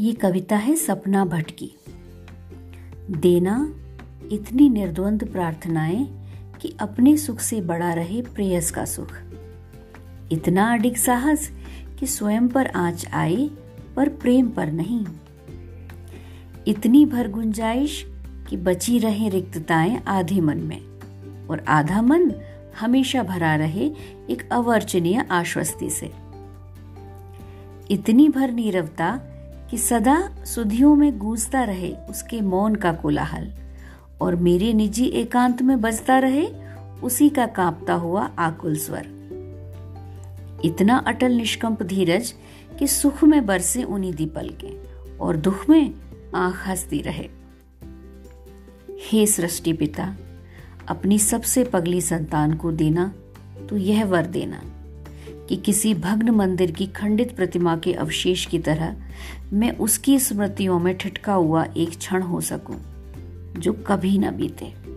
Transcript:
ये कविता है सपना भट्ट की देना इतनी निर्द्वंद प्रार्थनाएँ कि अपने सुख से बड़ा रहे प्रेयस का सुख। इतना अडिग साहस कि स्वयं पर आँच आए पर प्रेम पर नहीं। इतनी भर गुंजाइश कि बची रहे रिक्तताएँ आधे मन में। और आधा मन हमेशा भरा रहे एक अवर्चनीय आश्वस्ति से। इतनी भर नीरवता कि सदा सुधियों में गूंजता रहे उसके मौन का कोलाहल, और मेरे निजी एकांत में बजता रहे उसी का कांपता हुआ आकुल स्वर। इतना अटल निष्कंप धीरज कि सुख में बरसे उन्हीं दीपल के, और दुख में आँख हंसती रहे। हे सृष्टि पिता, अपनी सबसे पगली संतान को देना तो यह वर देना। कि किसी भग्न मंदिर की खंडित प्रतिमा के अवशेष की तरह मैं उसकी स्मृतियों में ठिठका हुआ एक क्षण हो सकूँ, जो कभी न बीते।